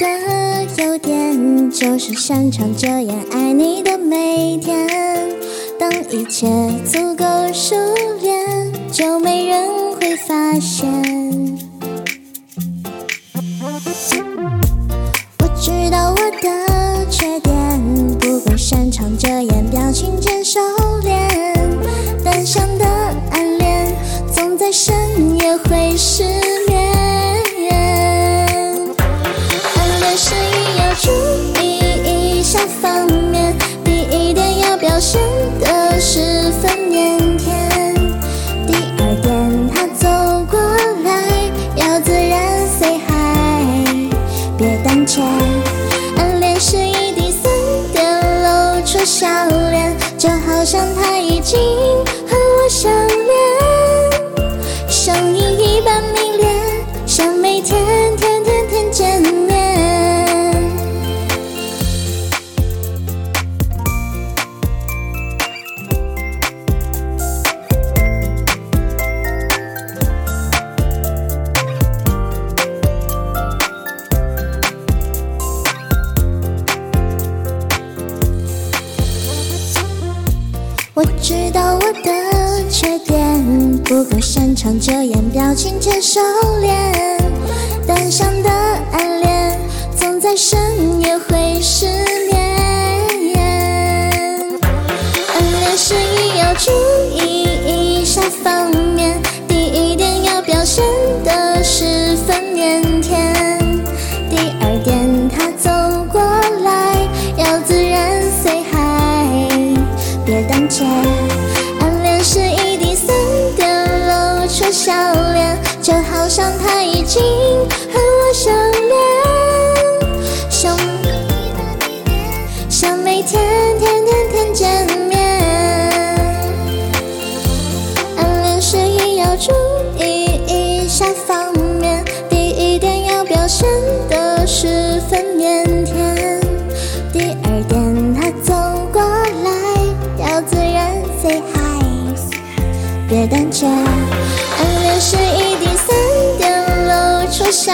的优点就是擅长遮掩爱你的每天。当一切足够熟练，就没人会发现。我知道我的缺点不过擅长遮掩表情间收敛，单向的暗恋总在深夜会失显得十分腼腆，第二天他走过来要自然 say hi，别胆怯。暗恋是一滴三点露出笑脸，就好像他已经和我相恋，我知道我的缺点不够擅长遮掩表情却收敛，单向的暗恋总在深夜会失眠。暗恋时宜要注意一下方暗恋是一滴三点露出笑脸，就好像他已经和我相恋，想每天。别胆怯，暗恋是一滴三点露出笑。